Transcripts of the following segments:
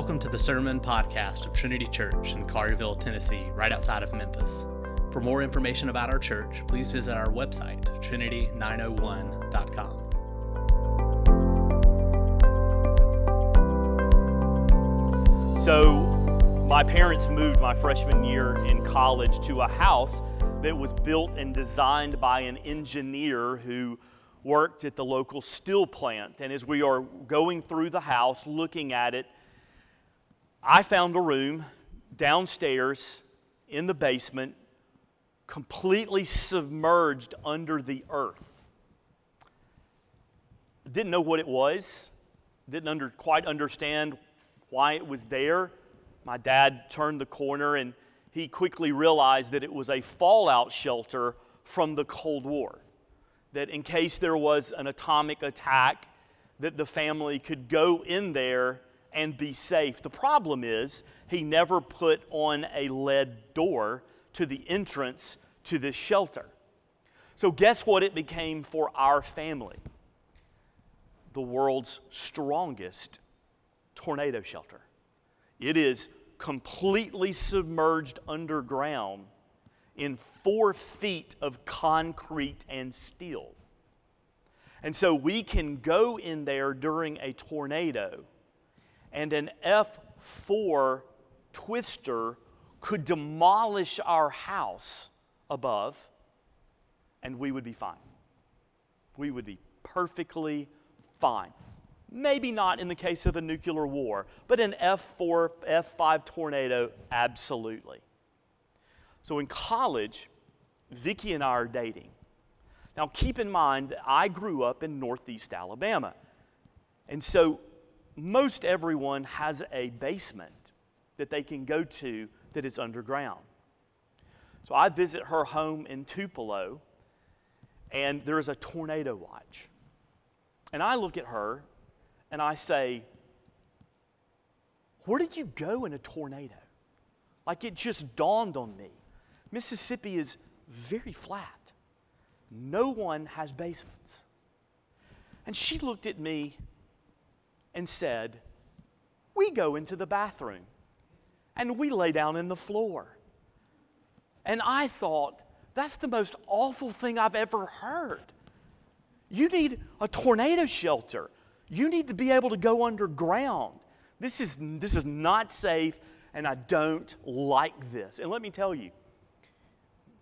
Welcome to the Sermon Podcast of Trinity Church in Collierville, Tennessee, right outside of Memphis. For more information about our church, please visit our website, trinity901.com. So, my parents moved my freshman year in college to a house that was built and designed by an engineer who worked at the local steel plant. And as we are going through the house, looking at it, I found a room downstairs in the basement, completely submerged under the earth. Didn't know what it was, didn't under, quite understand why it was there. My dad turned the corner and he quickly realized that it was a fallout shelter from the Cold War. That in case there was an atomic attack, that the family could go in there and be safe. The problem is, he never put on a lead door to the entrance to this shelter. So, guess what it became for our family? The world's strongest tornado shelter. It is completely submerged underground in four feet of concrete and steel. And so we can go in there during a tornado, and an F4 twister could demolish our house above, and we would be fine. We would be perfectly fine. Maybe not in the case of a nuclear war, but an F4, F5 tornado, absolutely. So in college, Vicki and I are dating. Now keep in mind that I grew up in Northeast Alabama. And so most everyone has a basement that they can go to that is underground. So I visit her home in Tupelo, and there is a tornado watch. And I look at her and I say, Where did you go in a tornado? Like it just dawned on me. Mississippi is very flat. No one has basements. And she looked at me and said, We go into the bathroom and we lay down in the floor. And I thought, that's the most awful thing I've ever heard. You need a tornado shelter. You need to be able to go underground. This is, this is not safe, and I don't like this. And let me tell you,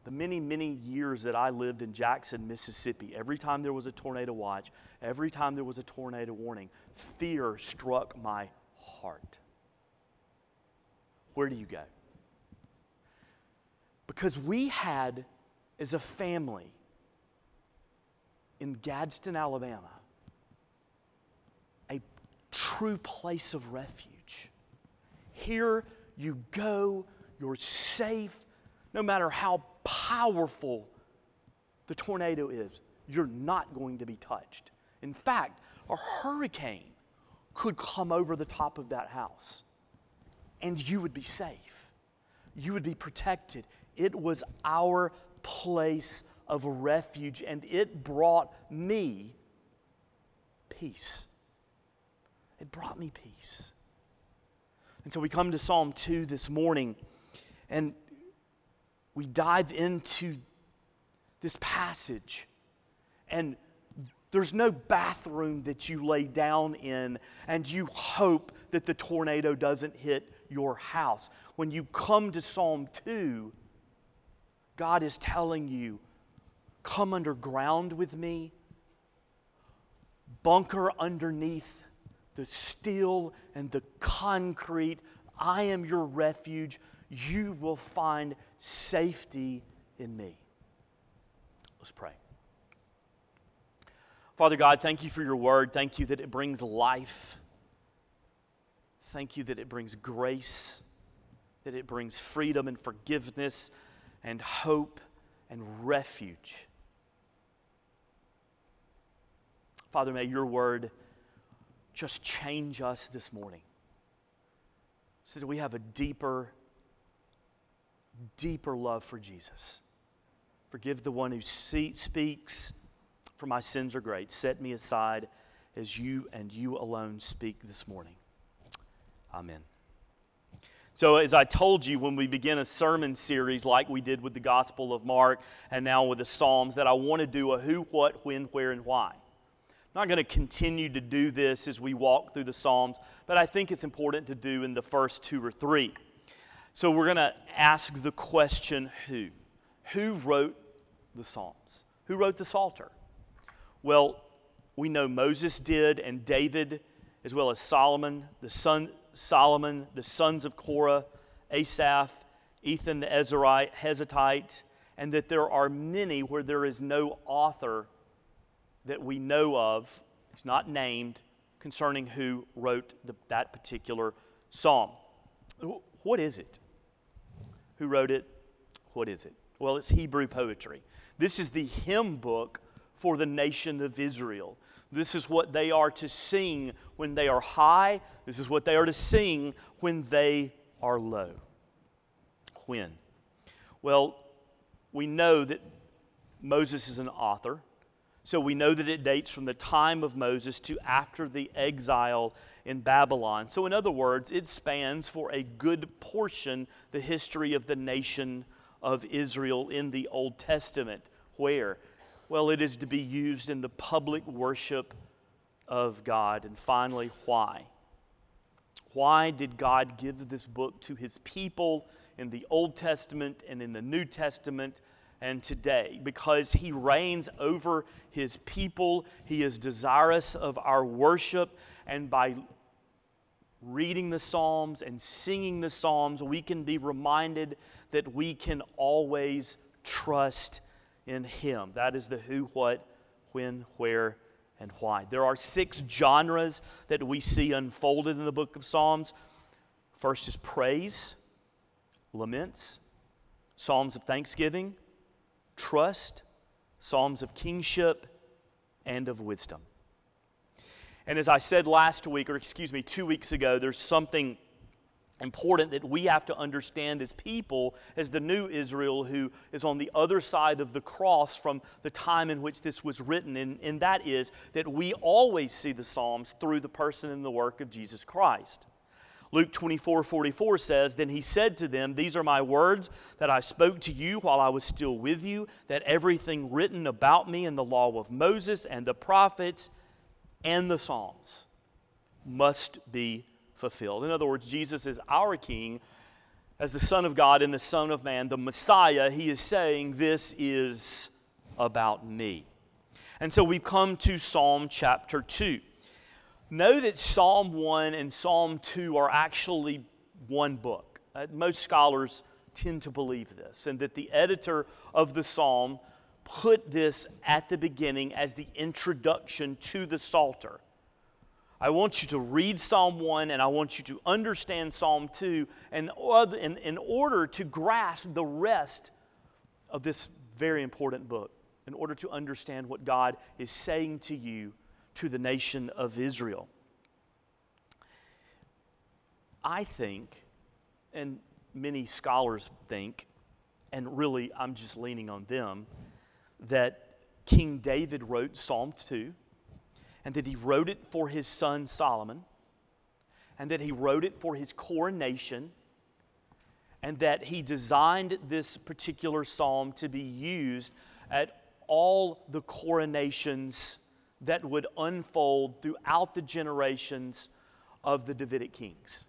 the many, many years that I lived in Jackson, Mississippi, every time there was a tornado watch, every time there was a tornado warning, fear struck my heart. Where do you go? Because we had, as a family, in Gadsden, Alabama, a true place of refuge. Here you go, you're safe, no matter how powerful the tornado is, you're not going to be touched. In fact, a hurricane could come over the top of that house and you would be safe. You would be protected. It was our place of refuge and it brought me peace. It brought me peace. And so we come to Psalm 2 this morning and we dive into this passage. And there's no bathroom that you lay down in and you hope that the tornado doesn't hit your house. When you come to Psalm 2, God is telling you, come underground with me, bunker underneath the steel and the concrete. I am your refuge. You will find safety in me. Let's pray. Father God, thank you for your word. Thank you that it brings life. Thank you that it brings grace, that it brings freedom and forgiveness and hope and refuge. Father, may your word just change us this morning so that we have a deeper, deeper love for Jesus. Forgive the one who see, speaks, for my sins are great. Set me aside as you and you alone speak this morning. Amen. So, as I told you when we begin a sermon series like we did with the Gospel of Mark and now with the Psalms, that I want to do a who, what, when, where, and why. I'm not going to continue to do this as we walk through the Psalms, but I think it's important to do in the first two or three. So, we're going to ask the question who? Who wrote the Psalms? Who wrote the Psalter? Well, we know Moses did, and David, as well as Solomon, the son Solomon, the sons of Korah, Asaph, Ethan the Ezrahite, Hezitite, and that there are many where there is no author that we know of, it's not named, concerning who wrote the, that particular psalm. What is it? Who wrote it? What is it? Well, it's Hebrew poetry. This is the hymn book for the nation of Israel. This is what they are to sing when they are high. This is what they are to sing when they are low. When? Well, we know that Moses is an author. So we know that it dates from the time of Moses to after the exile in Babylon. So, in other words, it spans for a good portion the history of the nation of Israel in the Old Testament. Where? Well, it is to be used in the public worship of God. And finally, why? Why did God give this book to his people in the Old Testament and in the New Testament and today? Because he reigns over his people, he is desirous of our worship, and by reading the Psalms and singing the Psalms, we can be reminded that we can always trust in Him. That is the who, what, when, where, and why. There are six genres that we see unfolded in the book of Psalms. First is praise, laments, psalms of thanksgiving, trust, psalms of kingship, and of wisdom. And as I said last week, or excuse me, two weeks ago, there's something important that we have to understand as people, as the new Israel who is on the other side of the cross from the time in which this was written. And, and that is that we always see the Psalms through the person and the work of Jesus Christ. Luke 24 44 says, Then he said to them, These are my words that I spoke to you while I was still with you, that everything written about me in the law of Moses and the prophets and the Psalms must be fulfilled. In other words, Jesus is our King as the Son of God and the Son of Man, the Messiah. He is saying, This is about me. And so we've come to Psalm chapter 2. Know that Psalm 1 and Psalm 2 are actually one book. Uh, most scholars tend to believe this, and that the editor of the psalm put this at the beginning as the introduction to the Psalter. I want you to read Psalm 1 and I want you to understand Psalm 2 and in, in order to grasp the rest of this very important book, in order to understand what God is saying to you, to the nation of Israel. I think, and many scholars think, and really I'm just leaning on them, that King David wrote Psalm 2 and that he wrote it for his son Solomon, and that he wrote it for his coronation, and that he designed this particular psalm to be used at all the coronations that would unfold throughout the generations of the Davidic kings.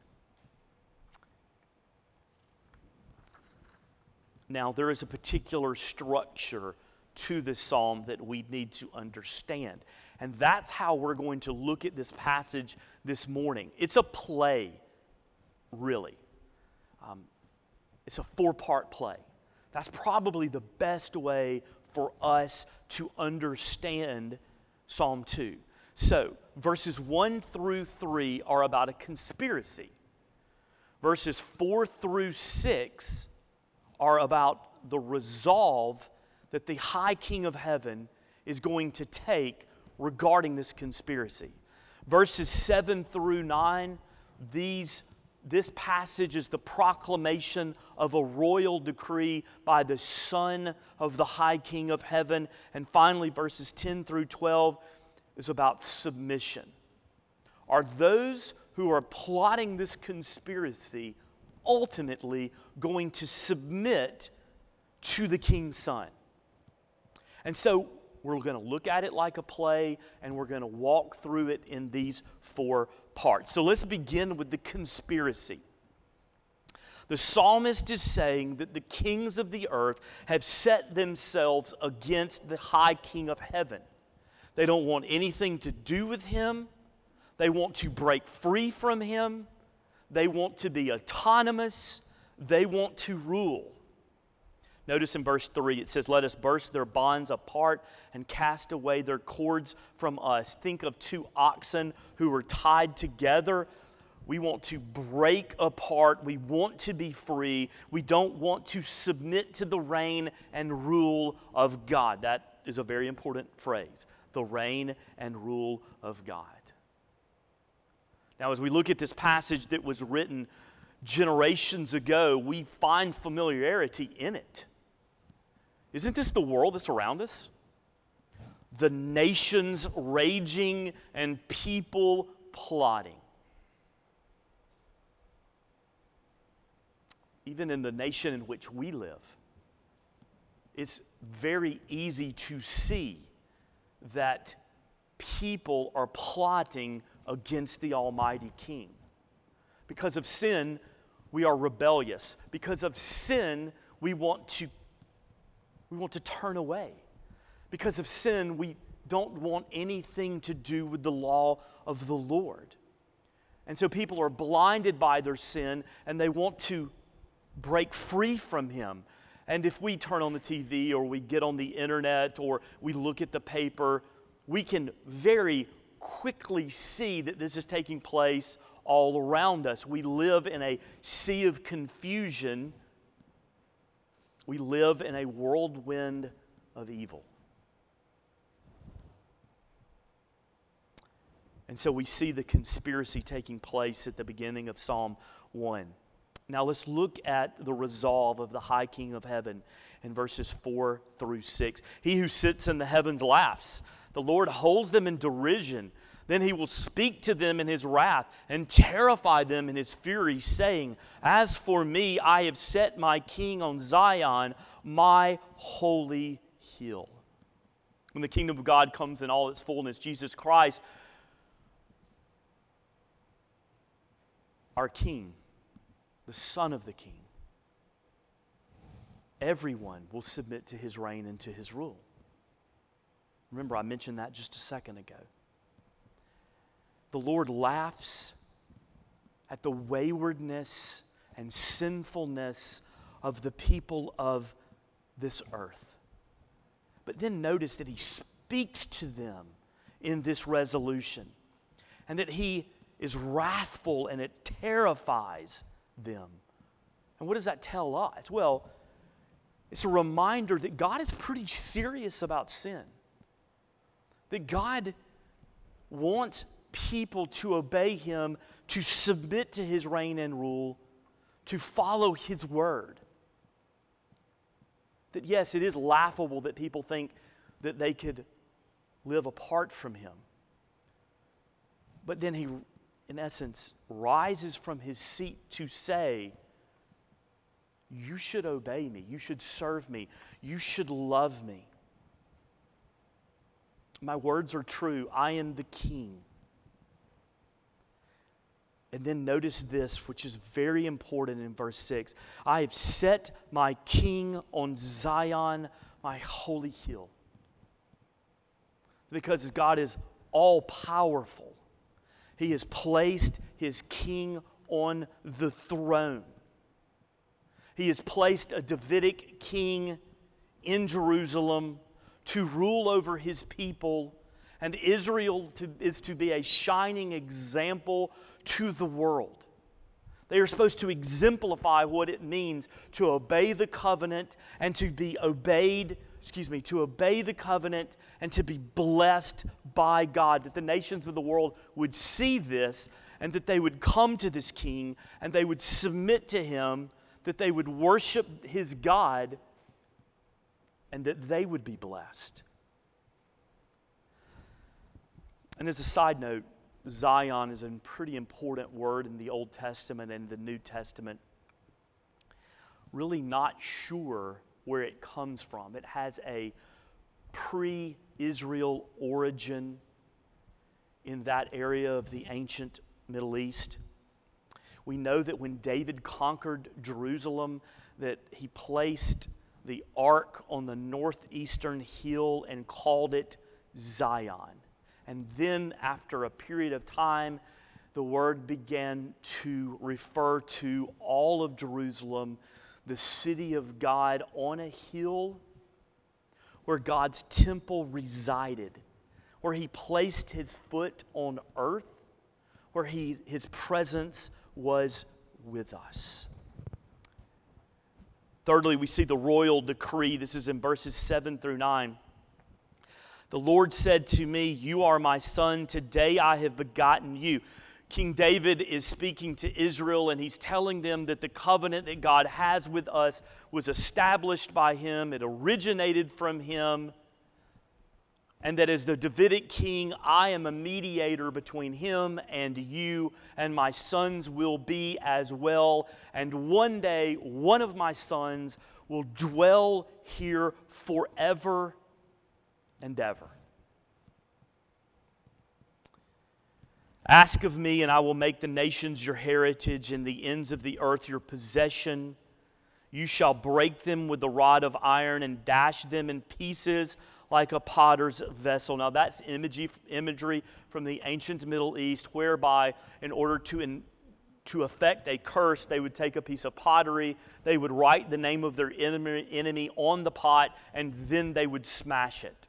Now, there is a particular structure to this psalm that we need to understand. And that's how we're going to look at this passage this morning. It's a play, really. Um, it's a four part play. That's probably the best way for us to understand Psalm 2. So, verses 1 through 3 are about a conspiracy. Verses 4 through 6 are about the resolve that the high king of heaven is going to take regarding this conspiracy. Verses 7 through 9, these, this passage is the proclamation of a royal decree by the Son of the High King of Heaven. And finally, verses 10 through 12 is about submission. Are those who are plotting this conspiracy ultimately going to submit to the king's son. And so we're going to look at it like a play and we're going to walk through it in these four parts. So let's begin with the conspiracy. The psalmist is saying that the kings of the earth have set themselves against the high king of heaven. They don't want anything to do with him. They want to break free from him. They want to be autonomous. They want to rule. Notice in verse 3, it says, Let us burst their bonds apart and cast away their cords from us. Think of two oxen who are tied together. We want to break apart. We want to be free. We don't want to submit to the reign and rule of God. That is a very important phrase the reign and rule of God. Now, as we look at this passage that was written generations ago, we find familiarity in it. Isn't this the world that's around us? The nations raging and people plotting. Even in the nation in which we live, it's very easy to see that people are plotting against the Almighty King. Because of sin, we are rebellious. Because of sin, we want to we want to turn away. Because of sin, we don't want anything to do with the law of the Lord. And so people are blinded by their sin and they want to break free from Him. And if we turn on the TV or we get on the internet or we look at the paper, we can very quickly see that this is taking place all around us. We live in a sea of confusion we live in a whirlwind of evil. And so we see the conspiracy taking place at the beginning of Psalm 1. Now let's look at the resolve of the high king of heaven in verses 4 through 6. He who sits in the heavens laughs, the Lord holds them in derision. Then he will speak to them in his wrath and terrify them in his fury, saying, As for me, I have set my king on Zion, my holy hill. When the kingdom of God comes in all its fullness, Jesus Christ, our king, the son of the king, everyone will submit to his reign and to his rule. Remember, I mentioned that just a second ago the Lord laughs at the waywardness and sinfulness of the people of this earth. But then notice that he speaks to them in this resolution and that he is wrathful and it terrifies them. And what does that tell us? Well, it's a reminder that God is pretty serious about sin. That God wants people to obey him, to submit to his reign and rule, to follow his word. That yes, it is laughable that people think that they could live apart from him. But then he, in essence, rises from his seat to say, You should obey me. You should serve me. You should love me. My words are true. I am the king. And then notice this, which is very important in verse 6 I have set my king on Zion, my holy hill. Because God is all powerful, He has placed His king on the throne. He has placed a Davidic king in Jerusalem to rule over His people and Israel to, is to be a shining example to the world. They are supposed to exemplify what it means to obey the covenant and to be obeyed, excuse me, to obey the covenant and to be blessed by God. That the nations of the world would see this and that they would come to this king and they would submit to him, that they would worship his God, and that they would be blessed. And as a side note, Zion is a pretty important word in the Old Testament and the New Testament. Really not sure where it comes from. It has a pre Israel origin in that area of the ancient Middle East. We know that when David conquered Jerusalem, that he placed the ark on the northeastern hill and called it Zion. And then, after a period of time, the word began to refer to all of Jerusalem, the city of God on a hill where God's temple resided, where he placed his foot on earth, where he, his presence was with us. Thirdly, we see the royal decree. This is in verses 7 through 9. The Lord said to me, You are my son, today I have begotten you. King David is speaking to Israel and he's telling them that the covenant that God has with us was established by him, it originated from him, and that as the Davidic king, I am a mediator between him and you, and my sons will be as well. And one day, one of my sons will dwell here forever and ever. Ask of me, and I will make the nations your heritage and the ends of the earth your possession. You shall break them with the rod of iron and dash them in pieces like a potter's vessel. Now, that's imagery, from the ancient Middle East, whereby, in order to, in, to effect a curse, they would take a piece of pottery, they would write the name of their enemy on the pot, and then they would smash it.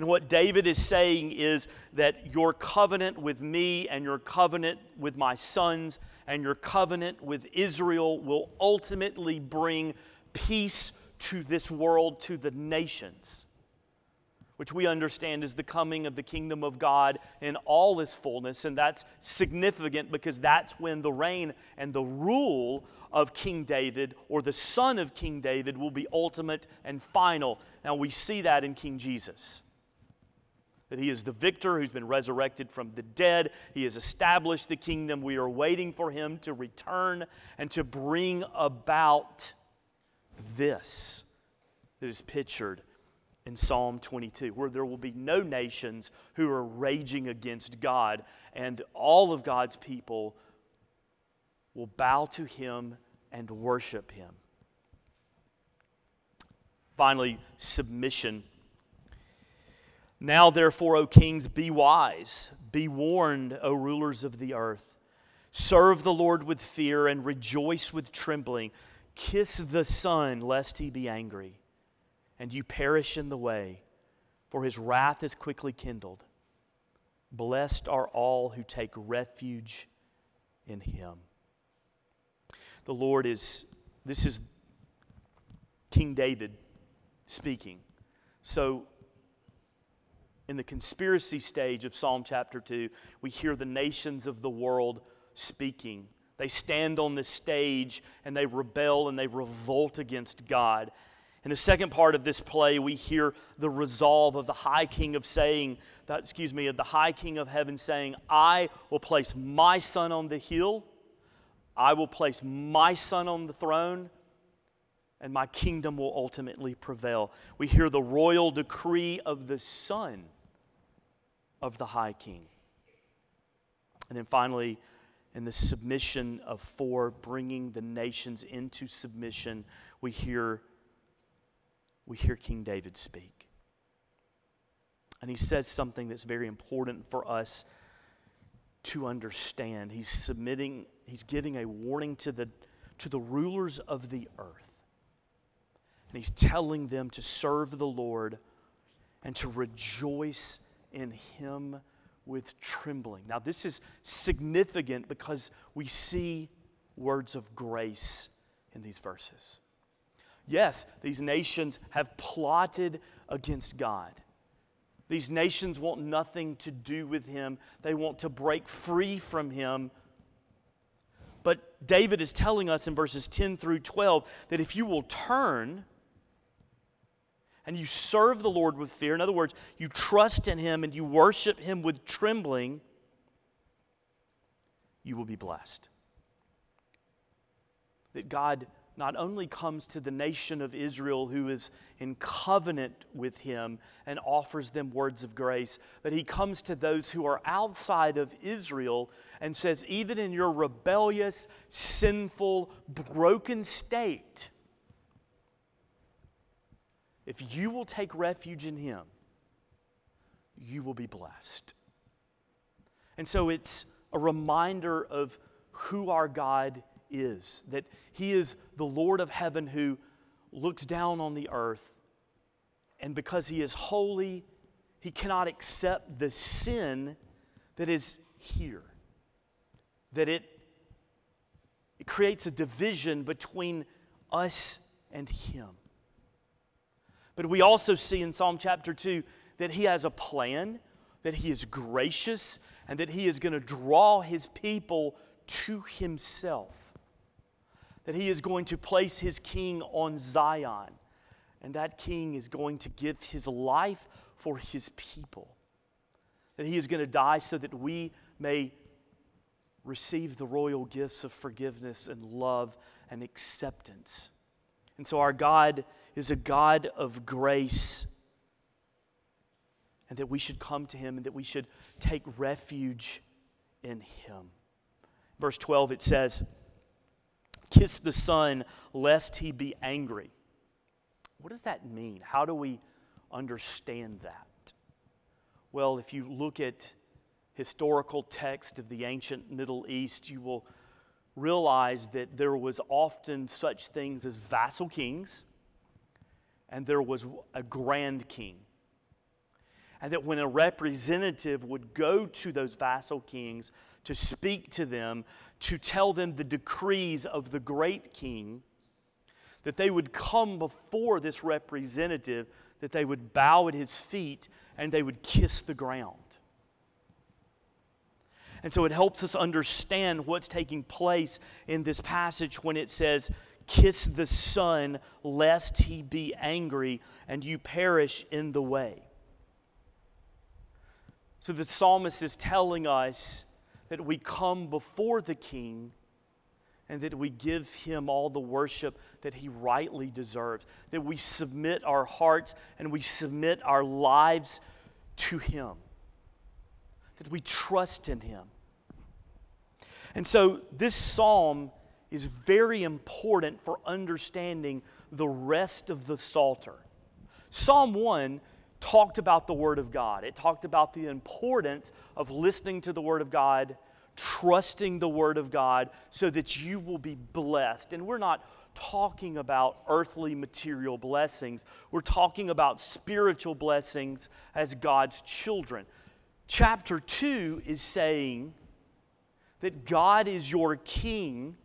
And what David is saying is that your covenant with me and your covenant with my sons and your covenant with Israel will ultimately bring peace to this world, to the nations, which we understand is the coming of the kingdom of God in all its fullness. And that's significant because that's when the reign and the rule of King David or the son of King David will be ultimate and final. Now we see that in King Jesus that he is the victor who's been resurrected from the dead. He has established the kingdom. We are waiting for him to return and to bring about this that is pictured in Psalm 22, where there will be no nations who are raging against God, and all of God's people will bow to him and worship him. Finally, submission now, therefore, O kings, be wise, be warned, O rulers of the earth. Serve the Lord with fear and rejoice with trembling. Kiss the Son, lest he be angry, and you perish in the way, for his wrath is quickly kindled. Blessed are all who take refuge in him. The Lord is, this is King David speaking. So in the conspiracy stage of Psalm chapter 2, we hear the nations of the world speaking. They stand on the stage and they rebel and they revolt against God. In the second part of this play, we hear the resolve of the high king of saying, that, excuse me, of the high king of heaven saying, I will place my son on the hill, I will place my son on the throne, and my kingdom will ultimately prevail. We hear the royal decree of the son of the high king. And then finally, in the submission of four, bringing the nations into submission, we hear, we hear King David speak. And he says something that's very important for us to understand. He's submitting, he's giving a warning to the, to the rulers of the earth. And he's telling them to serve the Lord and to rejoice in him with trembling. Now, this is significant because we see words of grace in these verses. Yes, these nations have plotted against God. These nations want nothing to do with him, they want to break free from him. But David is telling us in verses 10 through 12 that if you will turn, and you serve the Lord with fear, in other words, you trust in Him and you worship Him with trembling, you will be blessed. That God not only comes to the nation of Israel who is in covenant with him and offers them words of grace, but he comes to those who are outside of Israel and says, even in your rebellious, sinful, broken state, if you will take refuge in him, you will be blessed. And so it's a reminder of who our God is, that He is the Lord of heaven who looks down on the earth, and because He is holy, He cannot accept the sin that is here. That it, it creates a division between us and Him. But we also see in Psalm chapter 2 that He has a plan, that He is gracious, and that He is going to draw His people to Himself. That He is going to place His king on Zion, and that king is going to give His life for His people. That He is going to die so that we may receive the royal gifts of forgiveness and love and acceptance. And so our God is a God of grace and that we should come to him and that we should take refuge in him. Verse 12 it says, Kiss the Son, lest he be angry. What does that mean? How do we understand that? Well, if you look at historical text of the ancient Middle East, you will realize that there was often such things as vassal kings and there was a grand king and that when a representative would go to those vassal kings to speak to them, to tell them the decrees of the great king, that they would come before this representative, that they would bow at his feet, and they would kiss the ground. And so it helps us understand what's taking place in this passage when it says, Kiss the Son, lest he be angry and you perish in the way. So the psalmist is telling us that we come before the king and that we give him all the worship that he rightly deserves, that we submit our hearts and we submit our lives to him, that we trust in him. And so this psalm is very important for understanding the rest of the Psalter. Psalm 1 talked about the Word of God. It talked about the importance of listening to the Word of God, trusting the Word of God, so that you will be blessed. And we're not talking about earthly material blessings, we're talking about spiritual blessings as God's children. Chapter 2 is saying that God is your King,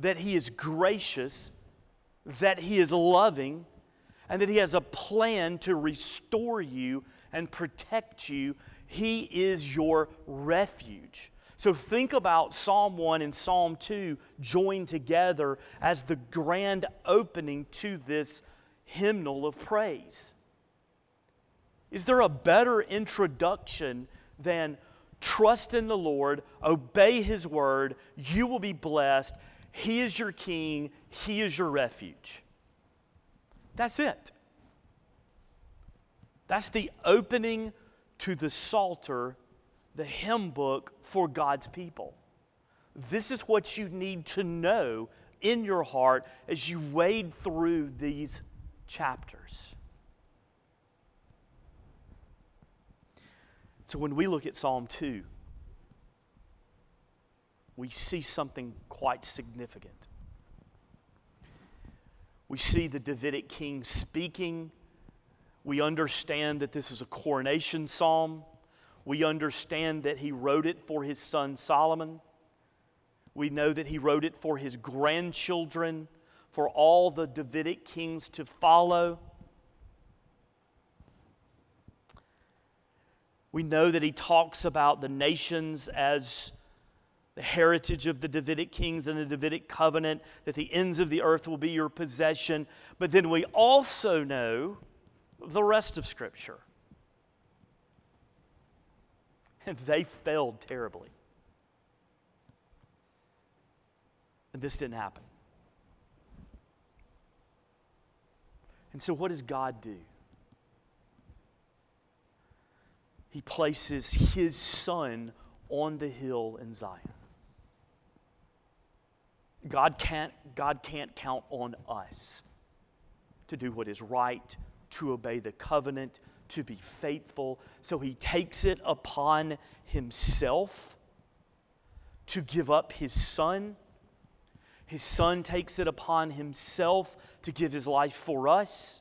that He is gracious, that He is loving and that He has a plan to restore you and protect you. He is your refuge. So think about Psalm 1 and Psalm 2 joined together as the grand opening to this hymnal of praise. Is there a better introduction than trust in the Lord, obey His word, you will be blessed, He is your King, He is your refuge? That's it. That's the opening to the Psalter, the hymn book for God's people. This is what you need to know in your heart as you wade through these chapters. So when we look at Psalm 2, we see something quite significant. We see the Davidic king speaking. We understand that this is a coronation psalm. We understand that he wrote it for his son Solomon. We know that he wrote it for his grandchildren, for all the Davidic kings to follow. We know that he talks about the nations as the heritage of the Davidic kings and the Davidic covenant, that the ends of the earth will be your possession. But then we also know the rest of Scripture. And they failed terribly. And this didn't happen. And so, what does God do? He places his son on the hill in Zion. God can't, God can't count on us to do what is right, to obey the covenant, to be faithful. So he takes it upon himself to give up his son. His son takes it upon himself to give his life for us.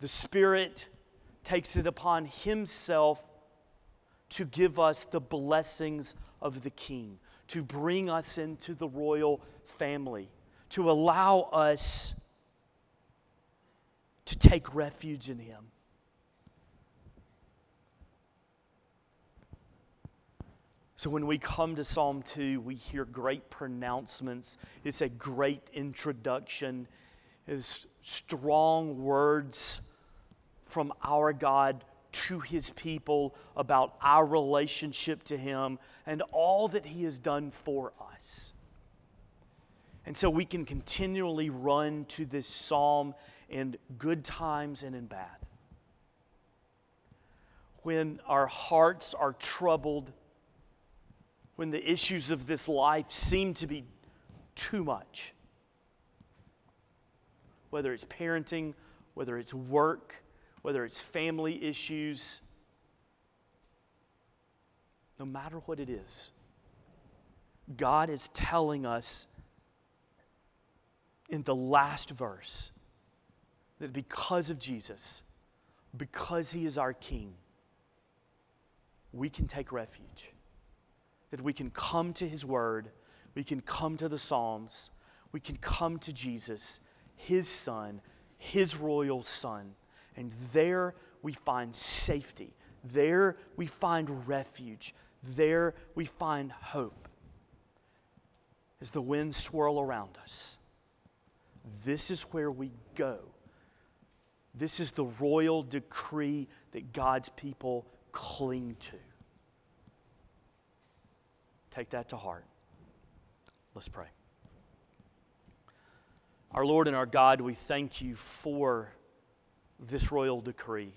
The Spirit takes it upon himself to give us the blessings of the King, to bring us into the royal family, to allow us to take refuge in him. So when we come to Psalm 2, we hear great pronouncements. It's a great introduction. It's strong words from our God to his people about our relationship to him and all that he has done for us. And so we can continually run to this psalm in good times and in bad. When our hearts are troubled, when the issues of this life seem to be too much, whether it's parenting, whether it's work, whether it's family issues, no matter what it is, God is telling us in the last verse that because of Jesus, because He is our King, we can take refuge that we can come to His Word, we can come to the Psalms, we can come to Jesus, His Son, His royal Son, and there we find safety. There we find refuge. There we find hope. As the winds swirl around us, this is where we go. This is the royal decree that God's people cling to. Take that to heart. Let's pray. Our Lord and our God, we thank you for this royal decree.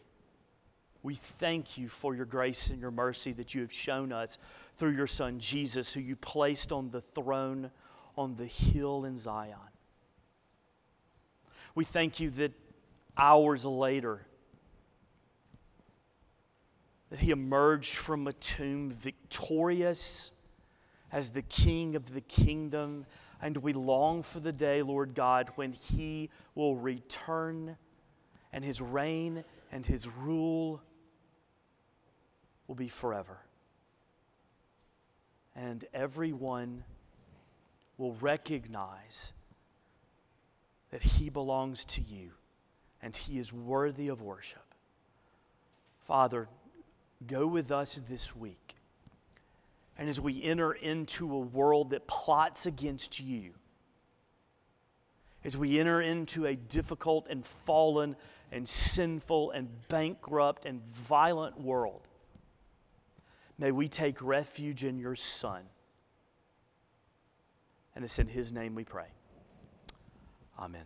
We thank you for your grace and your mercy that you have shown us through your Son Jesus, who you placed on the throne on the hill in Zion. We thank you that hours later, that he emerged from a tomb victorious as the King of the kingdom. And we long for the day, Lord God, when He will return and His reign and His rule will be forever. And everyone will recognize that He belongs to you and He is worthy of worship. Father, go with us this week. And as we enter into a world that plots against you, as we enter into a difficult and fallen and sinful and bankrupt and violent world, may we take refuge in your Son. And it's in His name we pray. Amen.